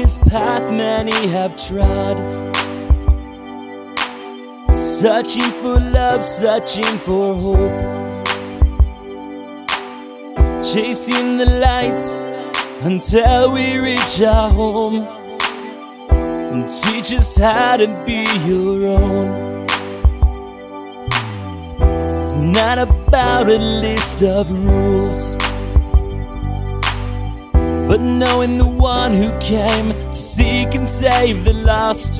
this path many have trod. Searching for love, searching for hope. Chasing the light until we reach our home. And teach us how to be your own. It's not about a list of rules but knowing the one who came to seek and save the lost.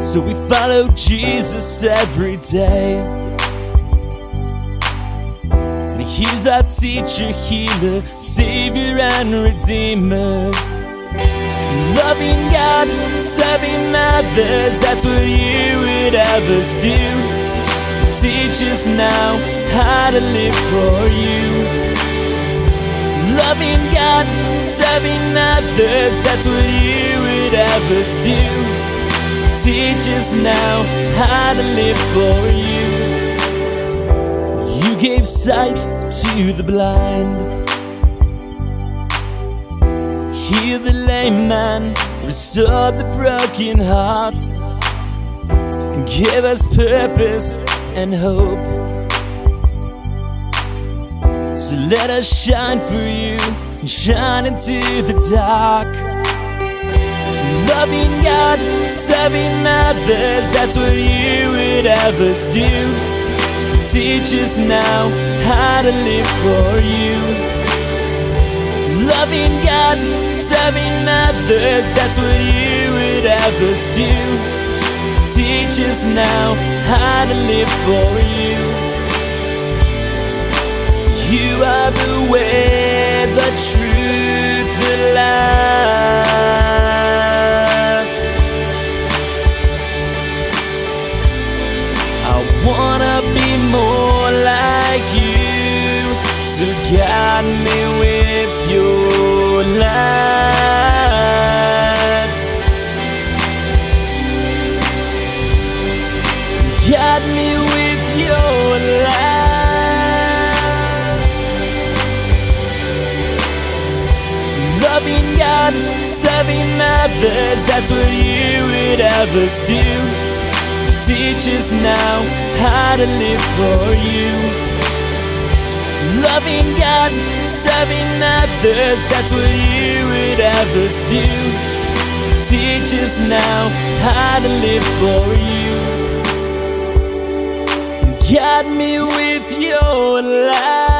So we follow Jesus every day. And He's our teacher, healer, savior, and redeemer. Loving God, serving others, that's what you would have us do. Teach us now how to live for you loving God, serving others, that's what you would us do. Teach us now how to live for you. You gave sight to the blind, heal the lame man, restore the broken heart, give us purpose and hope. So let us shine for you and shine into the dark. Loving God, serving others, that's what you would have us do. Teach us now how to live for you. Loving God, serving others, that's what you would have us do. Teach us now how to live for you. You are the way, truth, the life. I wanna be more like you, so guide me with your light. Guide me with your light. Loving God, serving others, that's what you would us do. Teach us now how to live for you. Loving God, serving others, that's what you would us do. Teach us now how to live for you. Guide me with your light.